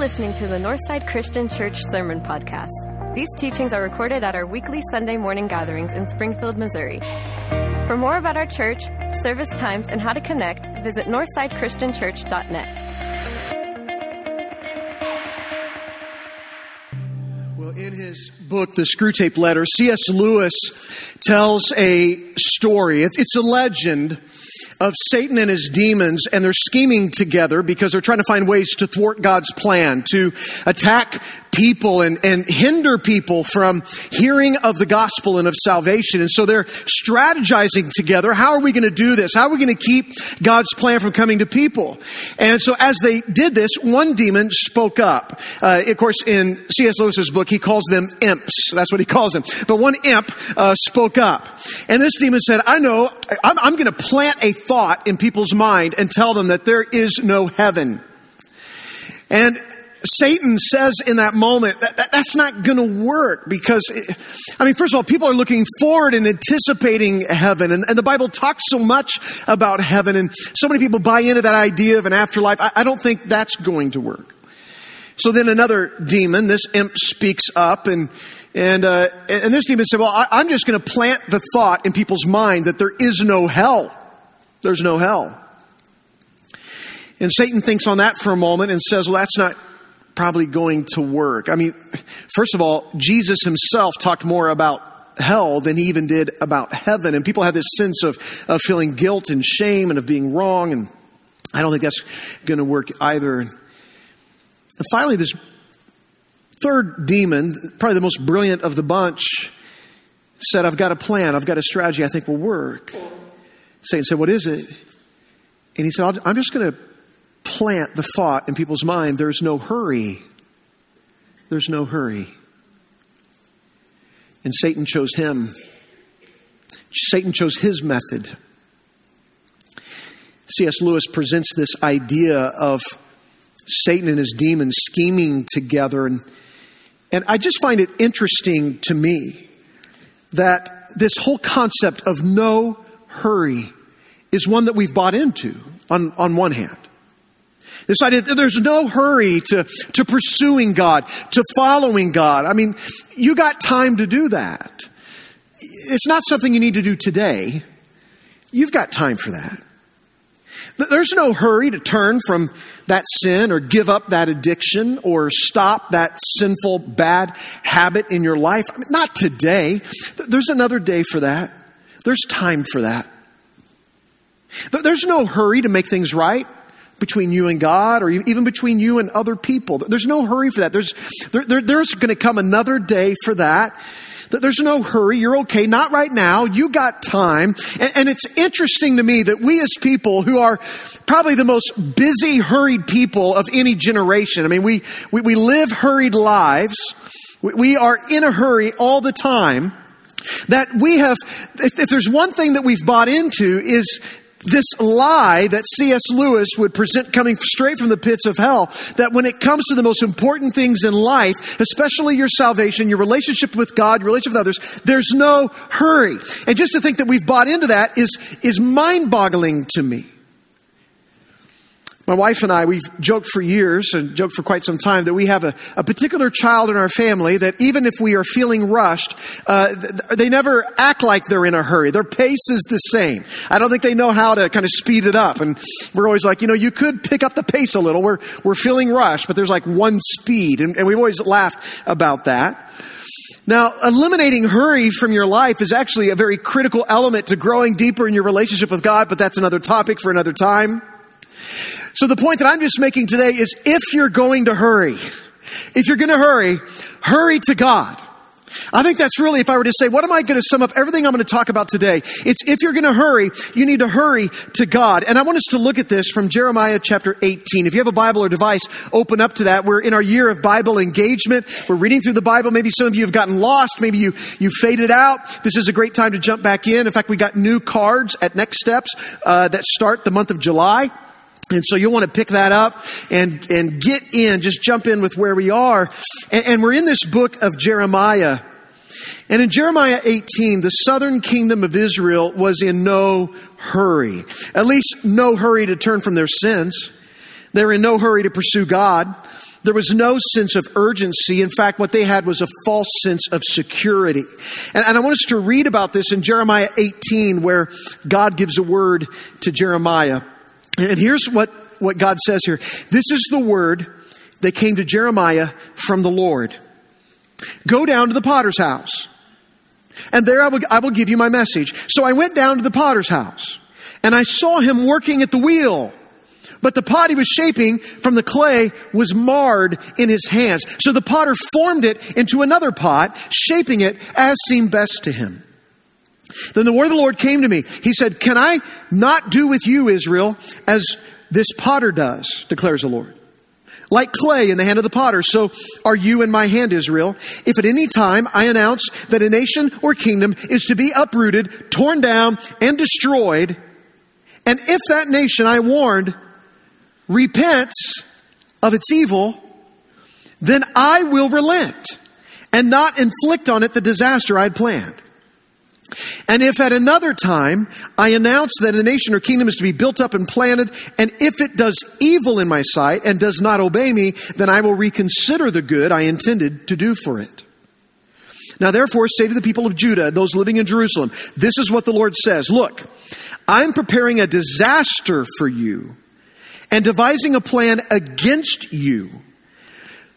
listening to the Northside Christian Church Sermon Podcast. These teachings are recorded at our weekly Sunday morning gatherings in Springfield, Missouri. For more about our church, service times, and how to connect, visit northsidechristianchurch.net. Well, in his book, The Screwtape Letter, C.S. Lewis tells a story. It's it's a legend of Satan and his demons, and they're scheming together because they're trying to find ways to thwart God's plan, to attack people and, and hinder people from hearing of the gospel and of salvation. And so they're strategizing together. How are we going to do this? How are we going to keep God's plan from coming to people? And so as they did this, one demon spoke up. Uh, of course, in C.S. Lewis's book, he calls them imps. That's what he calls them. But one imp uh, spoke up. And this demon said, I know, I'm, I'm going to plant a thought in people's mind and tell them that there is no heaven. And Satan says in that moment that, that that's not going to work because, it, I mean, first of all, people are looking forward and anticipating heaven, and, and, the Bible talks so much about heaven, and so many people buy into that idea of an afterlife. I, I don't think that's going to work. So then another demon, this imp, speaks up, and and uh, and this demon said, "Well, I, I'm just going to plant the thought in people's mind that there is no hell. There's no hell." And Satan thinks on that for a moment and says, Well, that's not probably going to work. I mean, first of all, Jesus himself talked more about hell than he even did about heaven. And people have this sense of, of feeling guilt and shame and of being wrong. And I don't think that's going to work either. And finally, this third demon, probably the most brilliant of the bunch, said, I've got a plan, I've got a strategy I think will work. Satan said, What is it? And he said, I'm just going to plant the thought in people's mind there's no hurry. There's no hurry. And Satan chose him. Satan chose his method. C.S. Lewis presents this idea of Satan and his demons scheming together. And, and I just find it interesting to me that this whole concept of no hurry is one that we've bought into on, on one hand. This idea that there's no hurry to, to pursuing God, to following God. I mean, you got time to do that. It's not something you need to do today. You've got time for that. There's no hurry to turn from that sin or give up that addiction or stop that sinful bad habit in your life. I mean, not today. There's another day for that. There's time for that. There's no hurry to make things right between you and God or even between you and other people. There's no hurry for that. There's, there, there, there's going to come another day for that. There's no hurry. You're okay. Not right now. You got time. And, and it's interesting to me that we as people who are probably the most busy, hurried people of any generation. I mean, we, we, we live hurried lives. We, we are in a hurry all the time that we have, if, if, there's one thing that we've bought into is this lie that C.S. Lewis would present coming straight from the pits of hell that when it comes to the most important things in life, especially your salvation, your relationship with God, your relationship with others, there's no hurry. And just to think that we've bought into that is, is mind boggling to me. My wife and I, we've joked for years and joked for quite some time that we have a, a particular child in our family that even if we are feeling rushed, uh, they never act like they're in a hurry. Their pace is the same. I don't think they know how to kind of speed it up. And we're always like, you know, you could pick up the pace a little. We're, we're feeling rushed, but there's like one speed. And, and we've always laughed about that. Now, eliminating hurry from your life is actually a very critical element to growing deeper in your relationship with God, but that's another topic for another time. So the point that I'm just making today is if you're going to hurry, if you're going to hurry, hurry to God. I think that's really, if I were to say, what am I going to sum up everything I'm going to talk about today? It's if you're going to hurry, you need to hurry to God. And I want us to look at this from Jeremiah chapter 18. If you have a Bible or device, open up to that. We're in our year of Bible engagement. We're reading through the Bible. Maybe some of you have gotten lost. Maybe you, you faded out. This is a great time to jump back in. In fact, we got new cards at Next Steps uh, that start the month of July. And so you'll want to pick that up and, and get in, just jump in with where we are. And, and, we're in this book of Jeremiah. And in Jeremiah 18, the southern kingdom of Israel was in no hurry. At least no hurry to turn from their sins. They're in no hurry to pursue God. There was no sense of urgency. In fact, what they had was a false sense of security. And, and, I want us to read about this in Jeremiah 18, where God gives a word to Jeremiah. And here's what, what God says here This is the word that came to Jeremiah from the Lord Go down to the potter's house, and there I will, I will give you my message. So I went down to the potter's house, and I saw him working at the wheel. But the pot he was shaping from the clay was marred in his hands. So the potter formed it into another pot, shaping it as seemed best to him. Then the word of the Lord came to me. He said, Can I not do with you, Israel, as this potter does, declares the Lord? Like clay in the hand of the potter, so are you in my hand, Israel. If at any time I announce that a nation or kingdom is to be uprooted, torn down, and destroyed, and if that nation I warned repents of its evil, then I will relent and not inflict on it the disaster I'd planned. And if at another time I announce that a nation or kingdom is to be built up and planted, and if it does evil in my sight and does not obey me, then I will reconsider the good I intended to do for it. Now therefore say to the people of Judah, those living in Jerusalem, this is what the Lord says. Look, I'm preparing a disaster for you and devising a plan against you.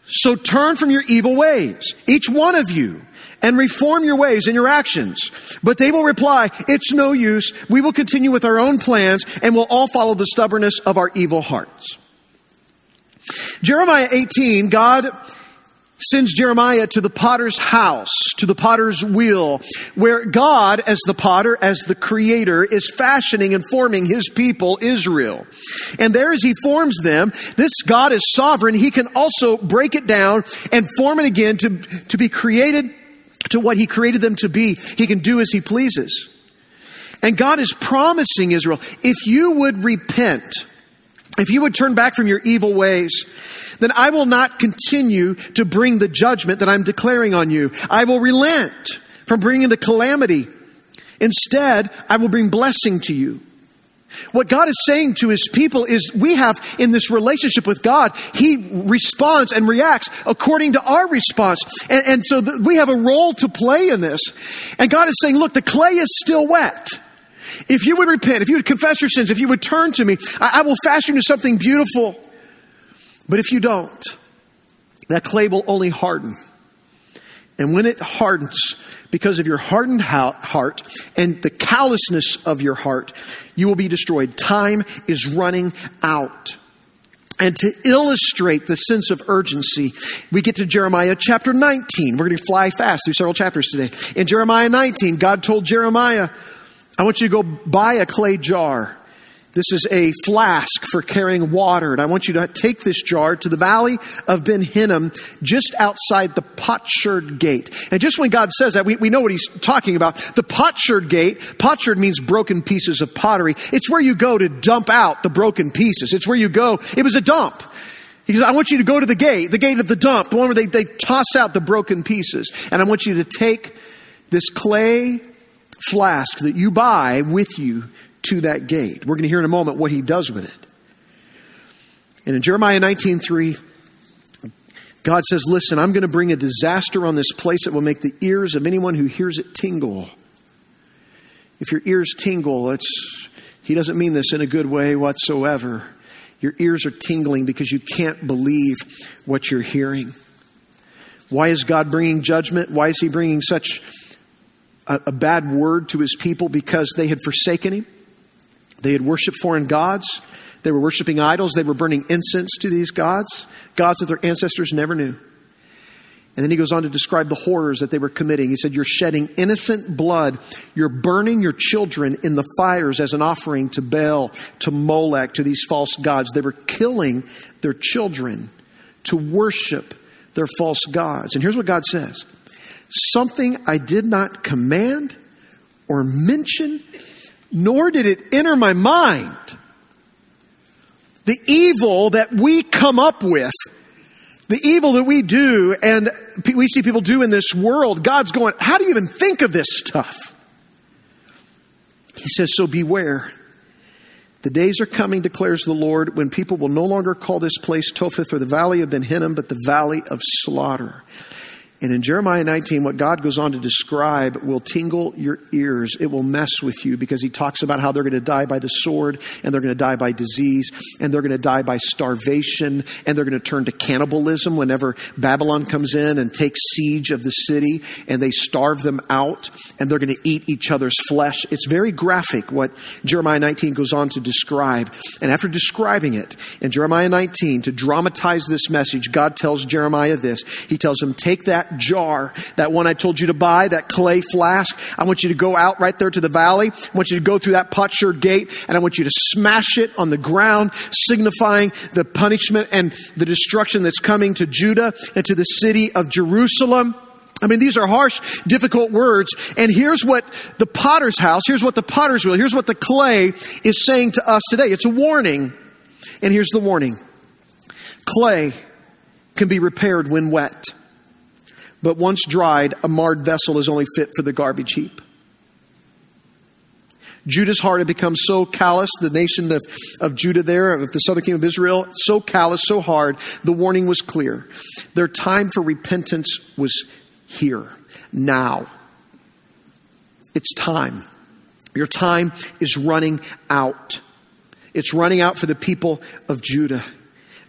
So turn from your evil ways, each one of you, and reform your ways and your actions. But they will reply, It's no use. We will continue with our own plans and we'll all follow the stubbornness of our evil hearts. Jeremiah 18, God sends Jeremiah to the potter's house, to the potter's wheel, where God, as the potter, as the creator, is fashioning and forming his people, Israel. And there as he forms them, this God is sovereign. He can also break it down and form it again to, to be created to what he created them to be. He can do as he pleases. And God is promising Israel, if you would repent, if you would turn back from your evil ways, then I will not continue to bring the judgment that I'm declaring on you. I will relent from bringing the calamity. Instead, I will bring blessing to you. What God is saying to his people is we have in this relationship with God, he responds and reacts according to our response. And, and so the, we have a role to play in this. And God is saying, look, the clay is still wet. If you would repent, if you would confess your sins, if you would turn to me, I, I will fashion you something beautiful. But if you don't, that clay will only harden. And when it hardens, because of your hardened heart and the callousness of your heart, you will be destroyed. Time is running out. And to illustrate the sense of urgency, we get to Jeremiah chapter 19. We're going to fly fast through several chapters today. In Jeremiah 19, God told Jeremiah, I want you to go buy a clay jar this is a flask for carrying water, and I want you to take this jar to the valley of Ben Hinnom, just outside the potsherd gate. And just when God says that, we, we know what he's talking about. The potsherd gate, potsherd means broken pieces of pottery. It's where you go to dump out the broken pieces. It's where you go. It was a dump. He says, I want you to go to the gate, the gate of the dump, the one where they, they toss out the broken pieces. And I want you to take this clay flask that you buy with you to that gate. We're going to hear in a moment what he does with it. And in Jeremiah 19:3, God says, "Listen, I'm going to bring a disaster on this place that will make the ears of anyone who hears it tingle." If your ears tingle, it's he doesn't mean this in a good way whatsoever. Your ears are tingling because you can't believe what you're hearing. Why is God bringing judgment? Why is he bringing such a, a bad word to his people? Because they had forsaken him. They had worshiped foreign gods. They were worshiping idols. They were burning incense to these gods, gods that their ancestors never knew. And then he goes on to describe the horrors that they were committing. He said, You're shedding innocent blood. You're burning your children in the fires as an offering to Baal, to Molech, to these false gods. They were killing their children to worship their false gods. And here's what God says Something I did not command or mention nor did it enter my mind. The evil that we come up with, the evil that we do and we see people do in this world, God's going, how do you even think of this stuff? He says, so beware. The days are coming, declares the Lord, when people will no longer call this place Topheth or the valley of Ben Hinnom, but the valley of slaughter. And in Jeremiah 19, what God goes on to describe will tingle your ears. It will mess with you because he talks about how they're going to die by the sword and they're going to die by disease and they're going to die by starvation and they're going to turn to cannibalism whenever Babylon comes in and takes siege of the city and they starve them out and they're going to eat each other's flesh. It's very graphic what Jeremiah 19 goes on to describe. And after describing it in Jeremiah 19 to dramatize this message, God tells Jeremiah this. He tells him, take that jar, that one I told you to buy, that clay flask. I want you to go out right there to the valley. I want you to go through that potsherd gate and I want you to smash it on the ground, signifying the punishment and the destruction that's coming to Judah and to the city of Jerusalem. I mean, these are harsh, difficult words. And here's what the potter's house, here's what the potter's wheel, here's what the clay is saying to us today. It's a warning. And here's the warning. Clay can be repaired when wet but once dried, a marred vessel is only fit for the garbage heap. Judah's heart had become so callous, the nation of, of Judah there, of the southern kingdom of Israel, so callous, so hard, the warning was clear. Their time for repentance was here, now. It's time. Your time is running out. It's running out for the people of Judah.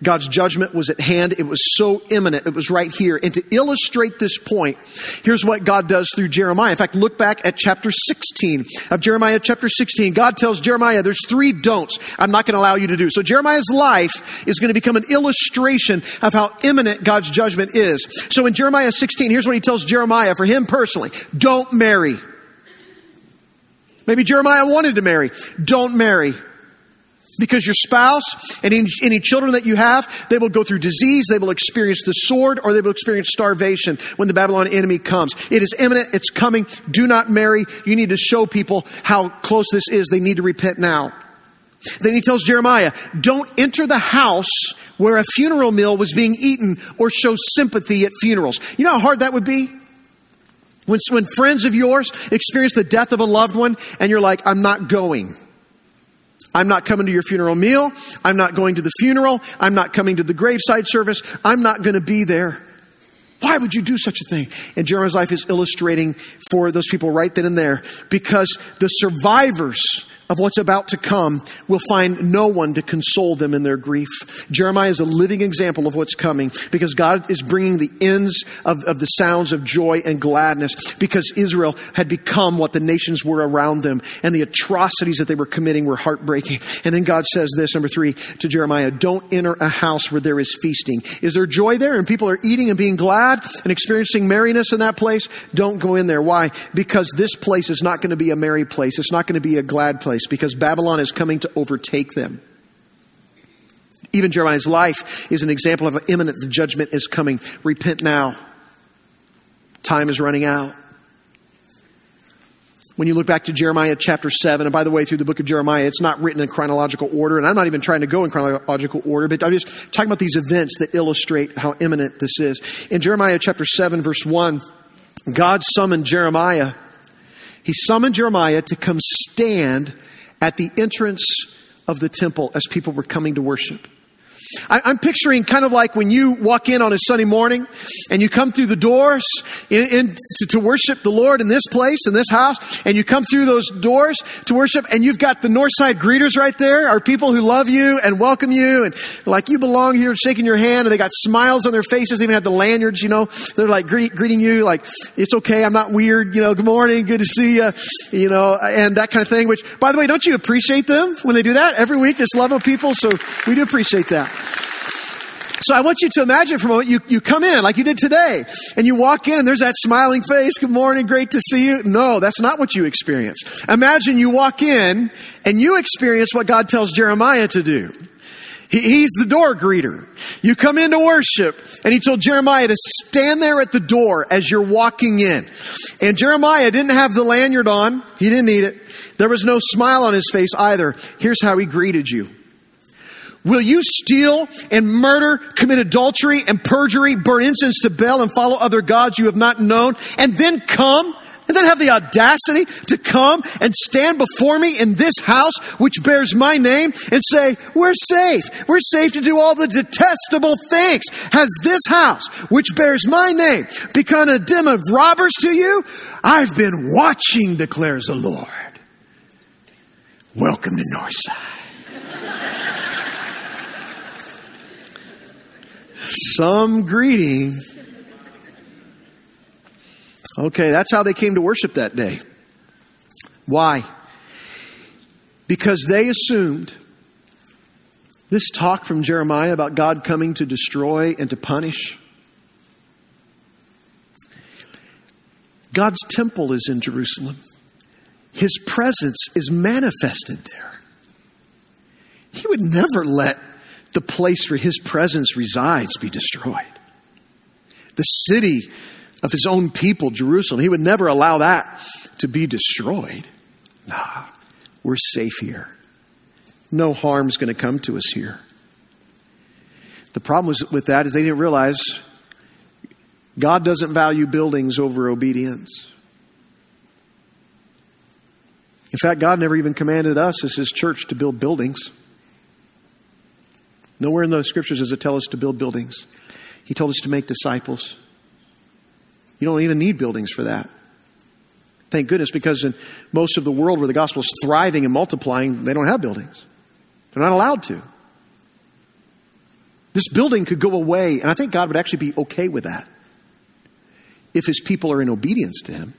God's judgment was at hand. It was so imminent. It was right here. And to illustrate this point, here's what God does through Jeremiah. In fact, look back at chapter 16 of Jeremiah chapter 16. God tells Jeremiah, there's three don'ts I'm not going to allow you to do. So Jeremiah's life is going to become an illustration of how imminent God's judgment is. So in Jeremiah 16, here's what he tells Jeremiah for him personally. Don't marry. Maybe Jeremiah wanted to marry. Don't marry. Because your spouse and any, children that you have, they will go through disease, they will experience the sword, or they will experience starvation when the Babylon enemy comes. It is imminent, it's coming. Do not marry. You need to show people how close this is. They need to repent now. Then he tells Jeremiah, don't enter the house where a funeral meal was being eaten or show sympathy at funerals. You know how hard that would be? When, when friends of yours experience the death of a loved one and you're like, I'm not going. I'm not coming to your funeral meal. I'm not going to the funeral. I'm not coming to the graveside service. I'm not going to be there. Why would you do such a thing? And Jeremiah's life is illustrating for those people right then and there because the survivors of what's about to come will find no one to console them in their grief. Jeremiah is a living example of what's coming because God is bringing the ends of, of the sounds of joy and gladness because Israel had become what the nations were around them and the atrocities that they were committing were heartbreaking. And then God says this, number three, to Jeremiah, don't enter a house where there is feasting. Is there joy there and people are eating and being glad and experiencing merriness in that place? Don't go in there. Why? Because this place is not going to be a merry place. It's not going to be a glad place place because Babylon is coming to overtake them. Even Jeremiah's life is an example of imminent judgment is coming. Repent now. Time is running out. When you look back to Jeremiah chapter 7, and by the way, through the book of Jeremiah, it's not written in chronological order, and I'm not even trying to go in chronological order, but I'm just talking about these events that illustrate how imminent this is. In Jeremiah chapter 7, verse 1, God summoned Jeremiah. He summoned Jeremiah to come stand at the entrance of the temple as people were coming to worship. I, am picturing kind of like when you walk in on a Sunday morning and you come through the doors in, in to, worship the Lord in this place, in this house, and you come through those doors to worship and you've got the Northside greeters right there are people who love you and welcome you and like you belong here, shaking your hand and they got smiles on their faces. They even have the lanyards, you know, they're like greet, greeting you like, it's okay. I'm not weird. You know, good morning. Good to see you, you know, and that kind of thing, which by the way, don't you appreciate them when they do that every week? Just love of people. So we do appreciate that. So I want you to imagine for a moment, you, you come in like you did today, and you walk in and there's that smiling face, good morning, great to see you. No, that's not what you experience. Imagine you walk in and you experience what God tells Jeremiah to do. He, he's the door greeter. You come in to worship, and he told Jeremiah to stand there at the door as you're walking in. And Jeremiah didn't have the lanyard on. He didn't need it. There was no smile on his face either. Here's how he greeted you. Will you steal and murder, commit adultery and perjury, burn incense to Baal and follow other gods you have not known, and then come and then have the audacity to come and stand before me in this house which bears my name and say, We're safe. We're safe to do all the detestable things. Has this house which bears my name become a den of robbers to you? I've been watching, declares the Lord. Welcome to Northside. Some greeting Okay, that's how they came to worship that day. Why? Because they assumed this talk from Jeremiah about God coming to destroy and to punish. God's temple is in Jerusalem. His presence is manifested there. He would never let the place where his presence resides be destroyed. The city of his own people, Jerusalem. He would never allow that to be destroyed. Nah, we're safe here. No harm's going to come to us here. The problem with that is they didn't realize God doesn't value buildings over obedience. In fact, God never even commanded us as His church to build buildings. Nowhere in the scriptures does it tell us to build buildings. He told us to make disciples. You don't even need buildings for that. Thank goodness, because in most of the world where the gospel is thriving and multiplying, they don't have buildings. They're not allowed to. This building could go away, and I think God would actually be okay with that if his people are in obedience to him.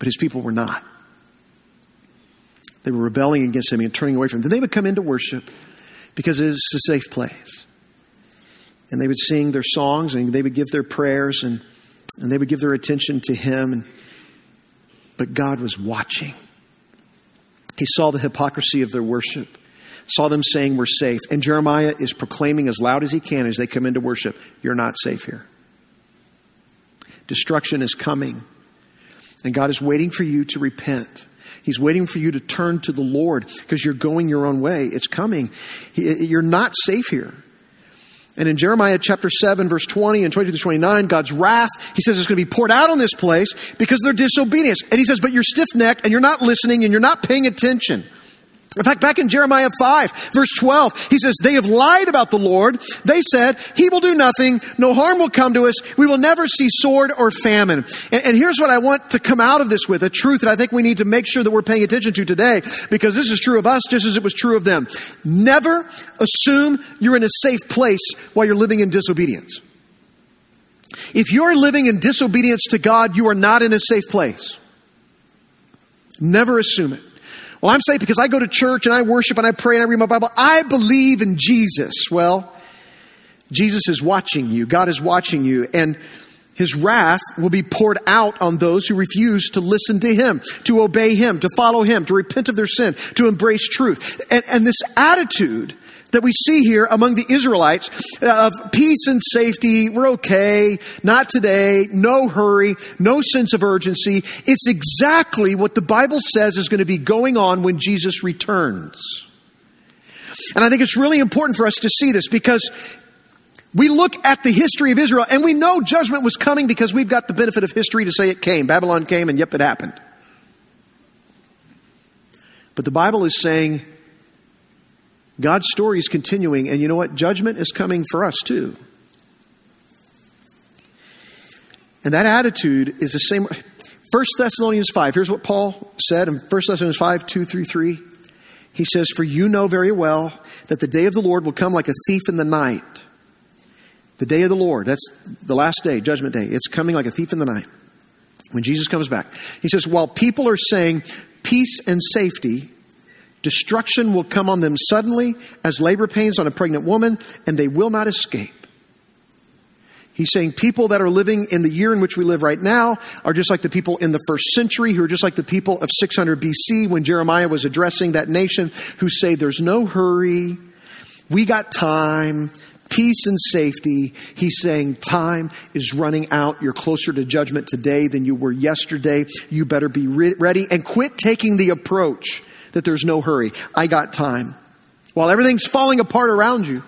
But his people were not. They were rebelling against him and turning away from him. Then they would come into worship because it is a safe place and they would sing their songs and they would give their prayers and, and they would give their attention to Him. And, but God was watching. He saw the hypocrisy of their worship, saw them saying, We're safe. And Jeremiah is proclaiming as loud as he can as they come into worship, You're not safe here. Destruction is coming. And God is waiting for you to repent. He's waiting for you to turn to the Lord because you're going your own way. It's coming. You're not safe here. And in Jeremiah chapter 7, verse 20 and 22 to 29, God's wrath, he says, is going to be poured out on this place because their disobedience. And he says, but you're stiff necked and you're not listening and you're not paying attention. In fact, back in Jeremiah 5, verse 12, he says, They have lied about the Lord. They said, He will do nothing. No harm will come to us. We will never see sword or famine. And, and, here's what I want to come out of this with a truth that I think we need to make sure that we're paying attention to today, because this is true of us just as it was true of them. Never assume you're in a safe place while you're living in disobedience. If you're living in disobedience to God, you are not in a safe place. Never assume it. Well, I'm saved because I go to church and I worship and I pray and I read my Bible. I believe in Jesus. Well, Jesus is watching you. God is watching you. And his wrath will be poured out on those who refuse to listen to him, to obey him, to follow him, to repent of their sin, to embrace truth. And, and this attitude that we see here among the Israelites uh, of peace and safety. We're okay. Not today. No hurry. No sense of urgency. It's exactly what the Bible says is going to be going on when Jesus returns. And I think it's really important for us to see this because we look at the history of Israel and we know judgment was coming because we've got the benefit of history to say it came. Babylon came and yep, it happened. But the Bible is saying God's story is continuing, and you know what? Judgment is coming for us too. And that attitude is the same. 1 Thessalonians 5, here's what Paul said in 1 Thessalonians 5, 2 through 3. He says, For you know very well that the day of the Lord will come like a thief in the night. The day of the Lord, that's the last day, judgment day. It's coming like a thief in the night when Jesus comes back. He says, While people are saying peace and safety, Destruction will come on them suddenly as labor pains on a pregnant woman, and they will not escape. He's saying people that are living in the year in which we live right now are just like the people in the first century, who are just like the people of 600 BC when Jeremiah was addressing that nation, who say, There's no hurry, we got time, peace and safety. He's saying, Time is running out. You're closer to judgment today than you were yesterday. You better be re- ready and quit taking the approach that there's no hurry. I got time. While everything's falling apart around you,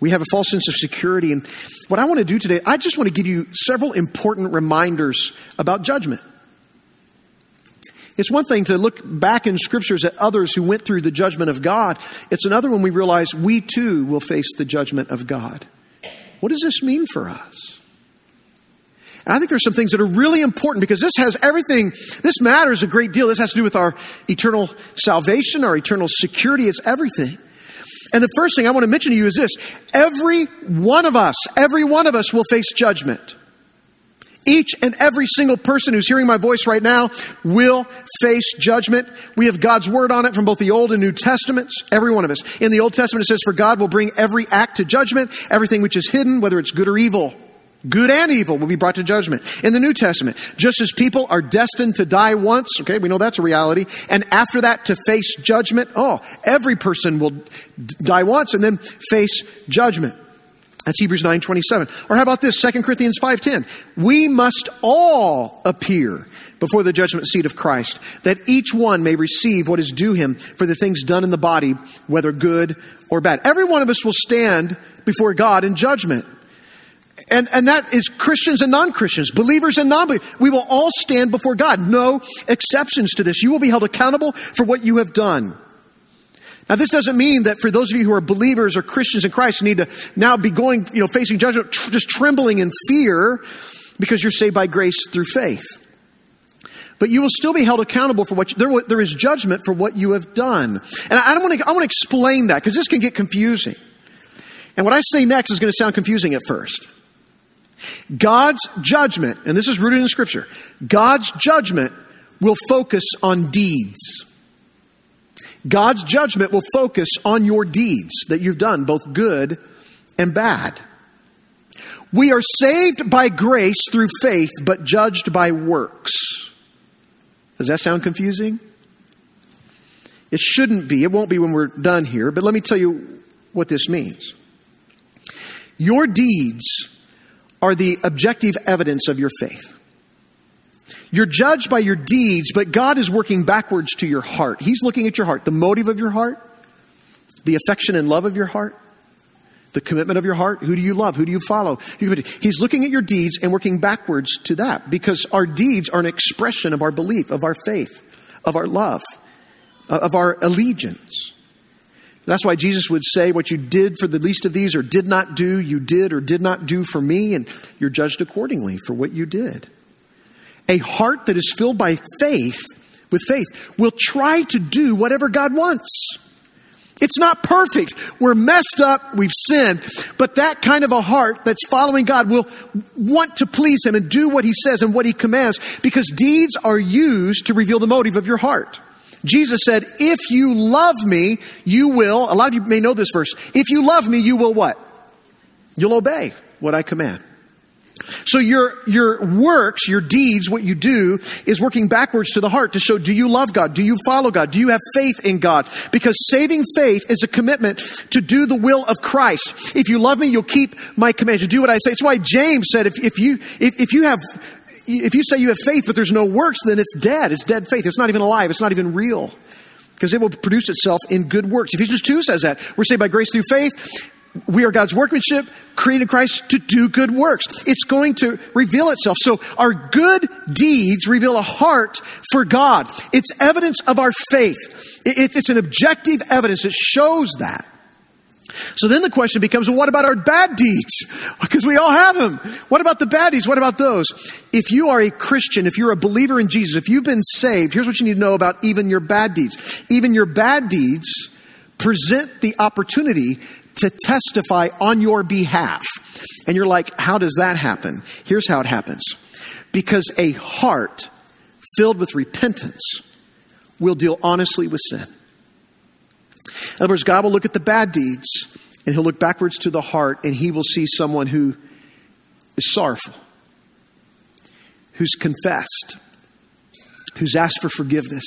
We have a false sense of security. And what I want to do today, I just want to give you several important reminders about judgment. It's one thing to look back in scriptures at others who went through the judgment of God. It's another when we realize we too will face the judgment of God. What does this mean for us? And I think there's some things that are really important because this has everything, this matters a great deal. This has to do with our eternal salvation, our eternal security. It's everything. And the first thing I want to mention to you is this every one of us, every one of us will face judgment. Each and every single person who's hearing my voice right now will face judgment. We have God's word on it from both the Old and New Testaments, every one of us. In the Old Testament, it says, For God will bring every act to judgment, everything which is hidden, whether it's good or evil. Good and evil will be brought to judgment. In the New Testament, just as people are destined to die once, okay, we know that's a reality, and after that to face judgment, oh, every person will die once and then face judgment. That's Hebrews 9:27. Or how about this? 2 Corinthians 5:10. We must all appear before the judgment seat of Christ, that each one may receive what is due him for the things done in the body, whether good or bad. Every one of us will stand before God in judgment. And, and that is Christians and non Christians, believers and non believers. We will all stand before God. No exceptions to this. You will be held accountable for what you have done. Now, this doesn't mean that for those of you who are believers or Christians in Christ, you need to now be going, you know, facing judgment, tr- just trembling in fear because you're saved by grace through faith. But you will still be held accountable for what you, there, there is judgment for what you have done. And I, I want to, I want to explain that because this can get confusing. And what I say next is going to sound confusing at first. God's judgment, and this is rooted in Scripture, God's judgment will focus on deeds. God's judgment will focus on your deeds that you've done, both good and bad. We are saved by grace through faith, but judged by works. Does that sound confusing? It shouldn't be. It won't be when we're done here, but let me tell you what this means. Your deeds are the objective evidence of your faith. You're judged by your deeds, but God is working backwards to your heart. He's looking at your heart, the motive of your heart, the affection and love of your heart, the commitment of your heart. Who do you love? Who do you follow? He's looking at your deeds and working backwards to that because our deeds are an expression of our belief, of our faith, of our love, of our allegiance. That's why Jesus would say, What you did for the least of these or did not do, you did or did not do for me, and you're judged accordingly for what you did. A heart that is filled by faith, with faith, will try to do whatever God wants. It's not perfect. We're messed up. We've sinned. But that kind of a heart that's following God will want to please Him and do what He says and what He commands because deeds are used to reveal the motive of your heart. Jesus said, If you love me, you will, a lot of you may know this verse, if you love me, you will what? You'll obey what I command. So your, your works, your deeds, what you do is working backwards to the heart to show do you love God? Do you follow God? Do you have faith in God? Because saving faith is a commitment to do the will of Christ. If you love me, you'll keep my commands. You do what I say. It's why James said if, if you, if, if you have if you say you have faith but there's no works, then it's dead. It's dead faith. It's not even alive. It's not even real. Because it will produce itself in good works. Ephesians 2 says that. We're saved by grace through faith. We are God's workmanship, created Christ to do good works. It's going to reveal itself. So our good deeds reveal a heart for God. It's evidence of our faith. It's an objective evidence. It shows that. So then the question becomes, well, what about our bad deeds? Because we all have them. What about the bad deeds? What about those? If you are a Christian, if you're a believer in Jesus, if you've been saved, here's what you need to know about even your bad deeds. Even your bad deeds present the opportunity to testify on your behalf. And you're like, how does that happen? Here's how it happens. Because a heart filled with repentance will deal honestly with sin. In other words, God will look at the bad deeds and he'll look backwards to the heart and he will see someone who is sorrowful, who's confessed, who's asked for forgiveness,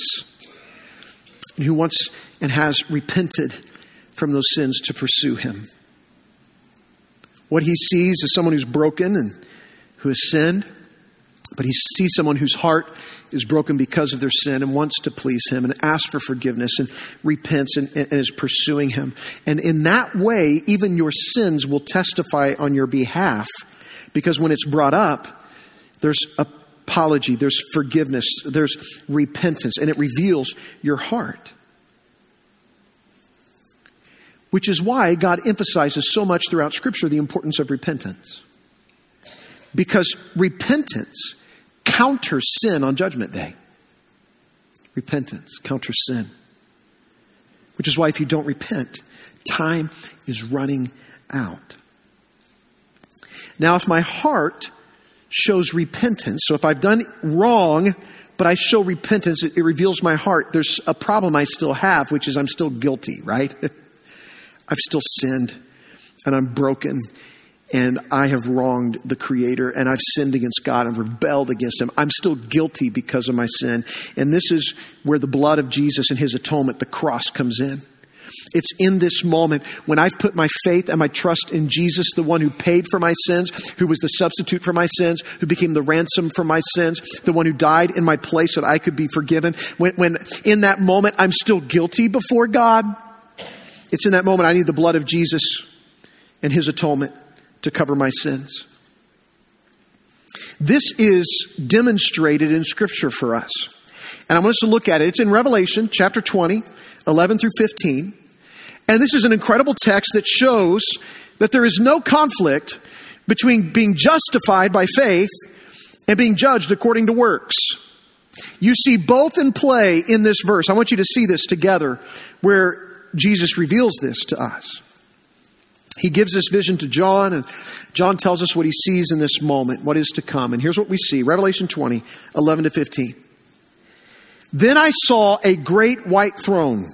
and who wants and has repented from those sins to pursue him. What he sees is someone who's broken and who has sinned, But he sees someone whose heart is broken because of their sin and wants to please him and asks for forgiveness and repents and, and, is pursuing him. And in that way, even your sins will testify on your behalf because when it's brought up, there's apology, there's forgiveness, there's repentance, and it reveals your heart. Which is why God emphasizes so much throughout Scripture the importance of repentance. Because repentance counters sin on Judgment Day. Repentance counters sin. Which is why if you don't repent, time is running out. Now, if my heart shows repentance, so if I've done wrong, but I show repentance, it, it reveals my heart, there's a problem I still have, which is I'm still guilty, right? I've still sinned and I'm broken and I have wronged the Creator and I've sinned against God and rebelled against Him. I'm still guilty because of my sin. And this is where the blood of Jesus and His atonement, the cross, comes in. It's in this moment when I've put my faith and my trust in Jesus, the one who paid for my sins, who was the substitute for my sins, who became the ransom for my sins, the one who died in my place so that I could be forgiven. When, when in that moment I'm still guilty before God, it's in that moment I need the blood of Jesus and his atonement to cover my sins. This is demonstrated in Scripture for us. And I want us to look at it. It's in Revelation chapter 20, 11 through 15. And this is an incredible text that shows that there is no conflict between being justified by faith and being judged according to works. You see both in play in this verse. I want you to see this together where Jesus reveals this to us. He gives this vision to John, and John tells us what he sees in this moment, what is to come. And here's what we see Revelation 20, 11 to 15. Then I saw a great white throne,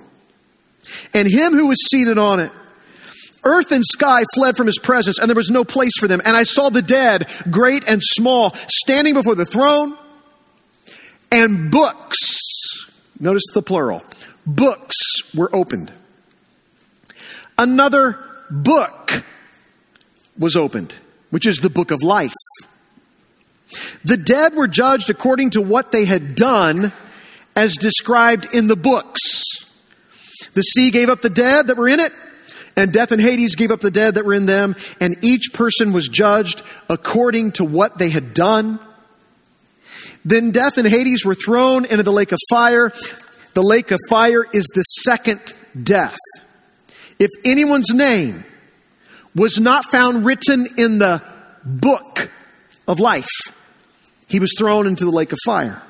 and him who was seated on it. Earth and sky fled from his presence, and there was no place for them. And I saw the dead, great and small, standing before the throne, and books, notice the plural, books were opened. Another book was opened, which is the book of life. The dead were judged according to what they had done as described in the books. The sea gave up the dead that were in it, and death and Hades gave up the dead that were in them, and each person was judged according to what they had done. Then death and Hades were thrown into the lake of fire. The lake of fire is the second death. If anyone's name was not found written in the book of life, he was thrown into the lake of fire.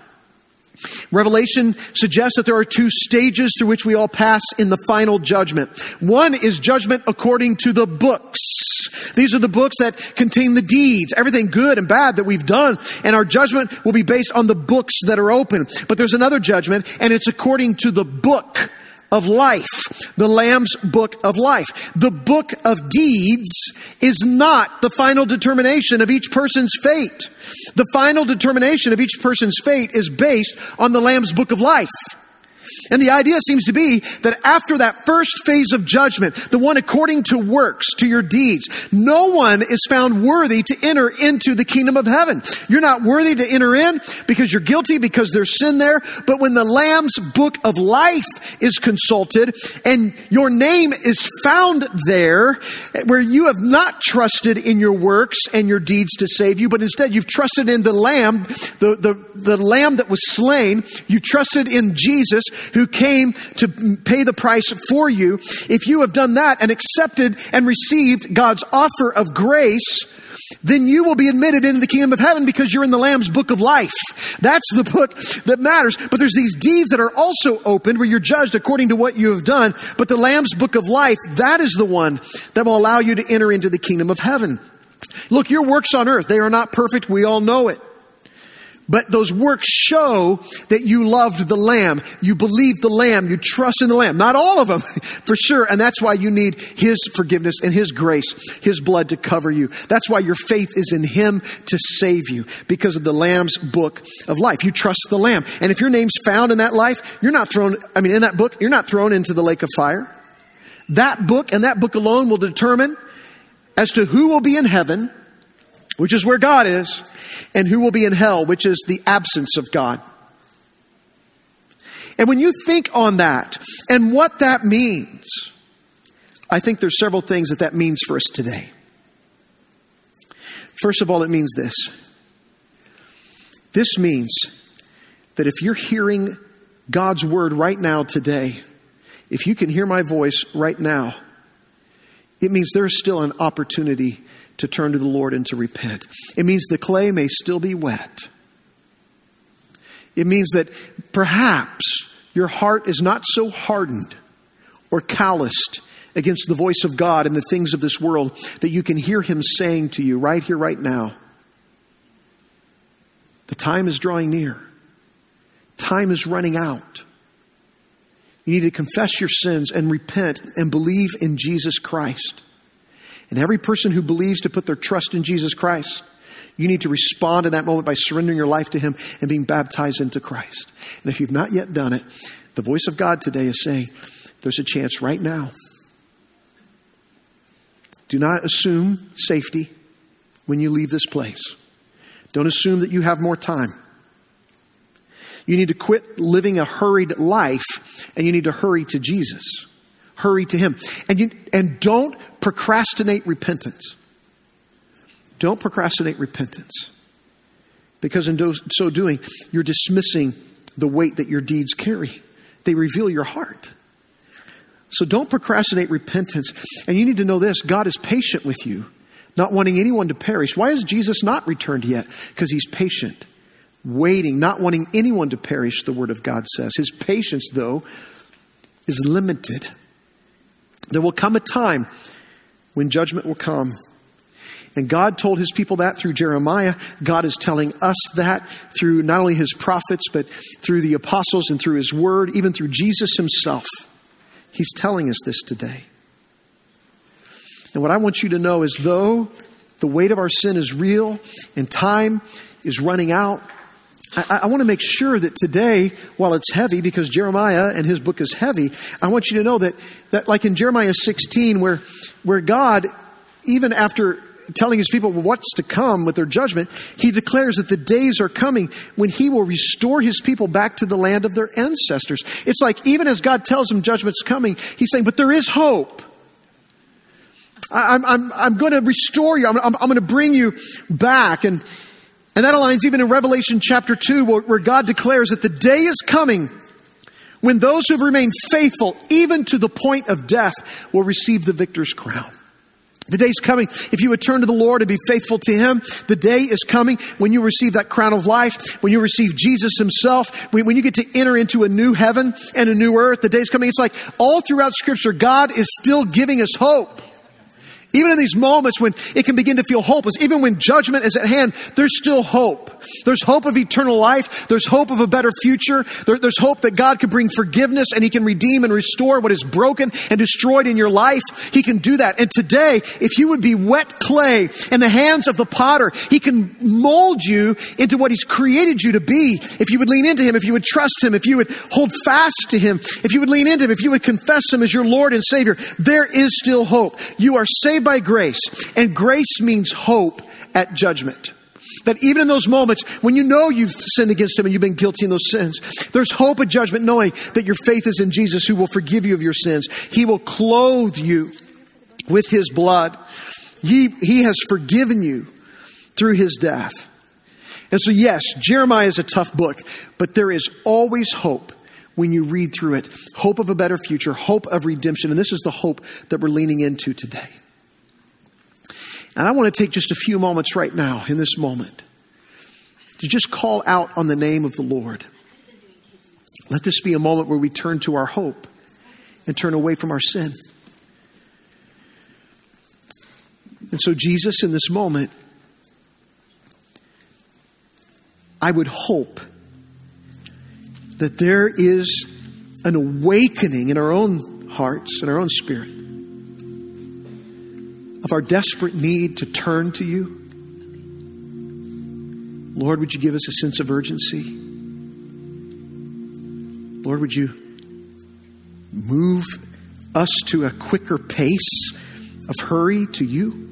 Revelation suggests that there are two stages through which we all pass in the final judgment. One is judgment according to the books. These are the books that contain the deeds, everything good and bad that we've done, and our judgment will be based on the books that are open. But there's another judgment, and it's according to the book of life, the Lamb's book of life. The book of deeds is not the final determination of each person's fate. The final determination of each person's fate is based on the Lamb's book of life. And the idea seems to be that after that first phase of judgment, the one according to works, to your deeds, no one is found worthy to enter into the kingdom of heaven. You're not worthy to enter in because you're guilty, because there's sin there. But when the Lamb's book of life is consulted and your name is found there, where you have not trusted in your works and your deeds to save you, but instead you've trusted in the Lamb, the, the, the Lamb that was slain, you've trusted in Jesus, who came to pay the price for you, if you have done that and accepted and received God's offer of grace, then you will be admitted into the kingdom of heaven because you're in the Lamb's book of life. That's the book that matters. But there's these deeds that are also opened where you're judged according to what you have done. But the Lamb's book of life, that is the one that will allow you to enter into the kingdom of heaven. Look, your works on earth, they are not perfect. We all know it. But those works show that you loved the Lamb. You believed the Lamb. You trust in the Lamb. Not all of them, for sure. And that's why you need His forgiveness and His grace, His blood to cover you. That's why your faith is in Him to save you because of the Lamb's book of life. You trust the Lamb. And if your name's found in that life, you're not thrown, I mean, in that book, you're not thrown into the lake of fire. That book and that book alone will determine as to who will be in heaven which is where God is, and who will be in hell, which is the absence of God. And when you think on that and what that means, I think there's several things that that means for us today. First of all, it means this. This means that if you're hearing God's word right now today, if you can hear my voice right now, it means there's still an opportunity to turn to the Lord and to repent. It means the clay may still be wet. It means that perhaps your heart is not so hardened or calloused against the voice of God and the things of this world that you can hear Him saying to you right here, right now. The time is drawing near, time is running out. You need to confess your sins and repent and believe in Jesus Christ. And every person who believes to put their trust in Jesus Christ, you need to respond in that moment by surrendering your life to Him and being baptized into Christ. And if you've not yet done it, the voice of God today is saying, there's a chance right now. Do not assume safety when you leave this place. Don't assume that you have more time. You need to quit living a hurried life and you need to hurry to Jesus. Hurry to Him. And, you, and don't procrastinate repentance. Don't procrastinate repentance. Because in do, so doing, you're dismissing the weight that your deeds carry. They reveal your heart. So don't procrastinate repentance. And you need to know this God is patient with you, not wanting anyone to perish. Why has Jesus not returned yet? Because he's patient waiting, not wanting anyone to perish, the Word of God says. His patience, though, is limited. There will come a time when judgment will come. And God told his people that through Jeremiah. God is telling us that through not only his prophets, but through the apostles and through his word, even through Jesus himself. He's telling us this today. And what I want you to know is though the weight of our sin is real and time is running out, I, I, want to make sure that today, while it's heavy, because Jeremiah and his book is heavy, I want you to know that, that like in Jeremiah 16, where, where God, even after telling his people what's to come with their judgment, he declares that the days are coming when he will restore his people back to the land of their ancestors. It's like even as God tells them judgment's coming, he's saying, but there is hope. I'm, I'm, I'm going to restore you. I'm, I'm, I'm going to bring you back. And, and that aligns even in Revelation chapter 2, where, God declares that the day is coming when those who have remained faithful, even to the point of death, will receive the victor's crown. The day's coming. If you would turn to the Lord and be faithful to Him, the day is coming when you receive that crown of life, when you receive Jesus Himself, when, when you get to enter into a new heaven and a new earth. The day's coming. It's like all throughout Scripture, God is still giving us hope. Even in these moments when it can begin to feel hopeless, even when judgment is at hand, there's still hope. There's hope of eternal life. There's hope of a better future. There, there's hope that God can bring forgiveness and He can redeem and restore what is broken and destroyed in your life. He can do that. And today, if you would be wet clay in the hands of the potter, He can mold you into what He's created you to be. If you would lean into Him, if you would trust Him, if you would hold fast to Him, if you would lean into Him, if you would confess Him as your Lord and Savior, there is still hope. You are saved saved by grace, and grace means hope at judgment. That even in those moments when you know you've sinned against Him and you've been guilty in those sins, there's hope at judgment knowing that your faith is in Jesus who will forgive you of your sins. He will clothe you with His blood. He, he has forgiven you through His death. And so, yes, Jeremiah is a tough book, but there is always hope when you read through it. Hope of a better future, hope of redemption. And this is the hope that we're leaning into today. And I want to take just a few moments right now, in this moment, to just call out on the name of the Lord. Let this be a moment where we turn to our hope and turn away from our sin. And so, Jesus, in this moment, I would hope that there is an awakening in our own hearts and our own spirit of our desperate need to turn to you. Lord, would you give us a sense of urgency? Lord, would you move us to a quicker pace of hurry to you?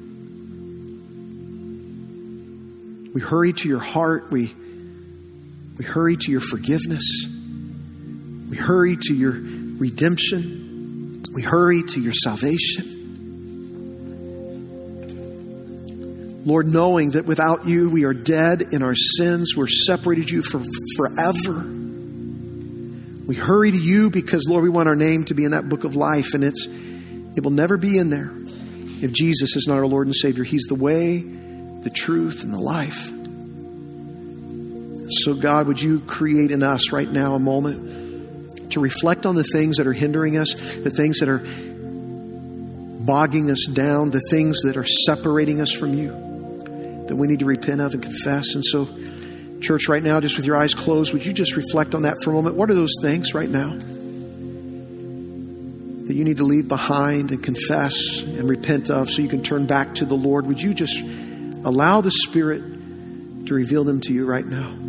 We hurry to your heart. We, we hurry to your forgiveness. We hurry to your redemption. We hurry to your salvation. Lord, knowing that without you we are dead in our sins, we're separated you for forever. We hurry to you because, Lord, we want our name to be in that book of life, and it's it will never be in there if Jesus is not our Lord and Savior. He's the way, the truth, and the life. So, God, would you create in us right now a moment to reflect on the things that are hindering us, the things that are bogging us down, the things that are separating us from you, that we need to repent of and confess. And so, church, right now, just with your eyes closed, would you just reflect on that for a moment? What are those things right now that you need to leave behind and confess and repent of so you can turn back to the Lord? Would you just allow the Spirit to reveal them to you right now?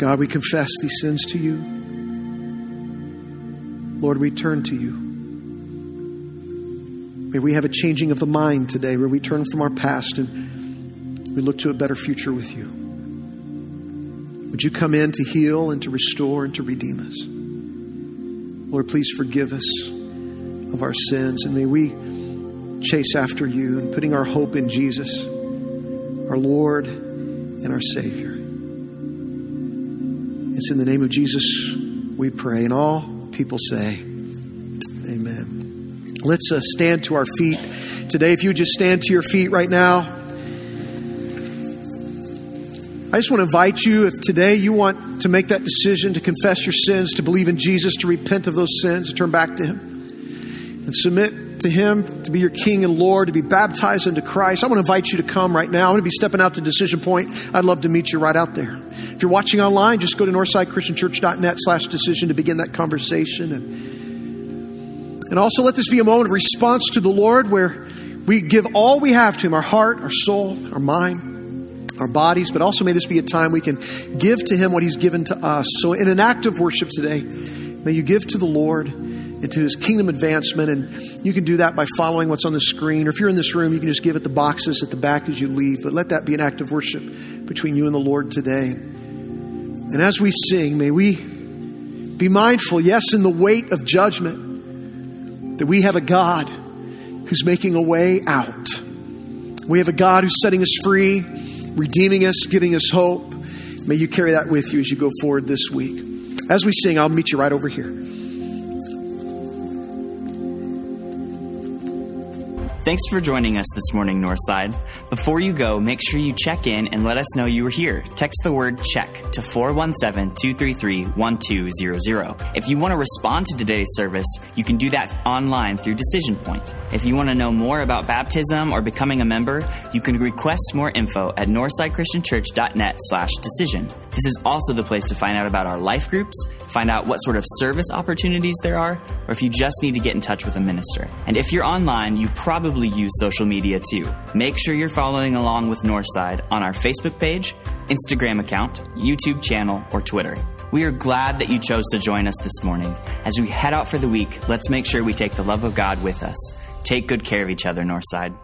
God, we confess these sins to you. Lord, we turn to you. May we have a changing of the mind today where we turn from our past and we look to a better future with you. Would you come in to heal and to restore and to redeem us? Lord, please forgive us of our sins and may we chase after you and putting our hope in Jesus, our Lord and our Savior. It's in the name of Jesus we pray. And all people say, Amen. Let's uh, stand to our feet today. If you just stand to your feet right now. I just want to invite you, if today you want to make that decision to confess your sins, to believe in Jesus, to repent of those sins, to turn back to Him, and submit to Him to be your King and Lord, to be baptized into Christ, I want to invite you to come right now. I'm going to be stepping out to Decision Point. I'd love to meet you right out there. If you're watching online, just go to northsidechristianchurch.net slash decision to begin that conversation. And, and also let this be a moment of response to the Lord where we give all we have to Him our heart, our soul, our mind, our bodies, but also may this be a time we can give to Him what He's given to us. So, in an act of worship today, may you give to the Lord and to his kingdom advancement. And you can do that by following what's on the screen. Or if you're in this room, you can just give it the boxes at the back as you leave. But let that be an act of worship between you and the Lord today. And as we sing, may we be mindful, yes, in the weight of judgment, that we have a God who's making a way out. We have a God who's setting us free, redeeming us, giving us hope. May you carry that with you as you go forward this week. As we sing, I'll meet you right over here. Thanks for joining us this morning, Northside. Before you go, make sure you check in and let us know you were here. Text the word check to 417 233 1200. If you want to respond to today's service, you can do that online through Decision Point. If you want to know more about baptism or becoming a member, you can request more info at northsidechristianchurch.net slash decision. This is also the place to find out about our life groups, find out what sort of service opportunities there are, or if you just need to get in touch with a minister. And if you're online, you probably use social media too. Make sure you're following along with Northside on our Facebook page, Instagram account, YouTube channel, or Twitter. We are glad that you chose to join us this morning. As we head out for the week, let's make sure we take the love of God with us. Take good care of each other, Northside.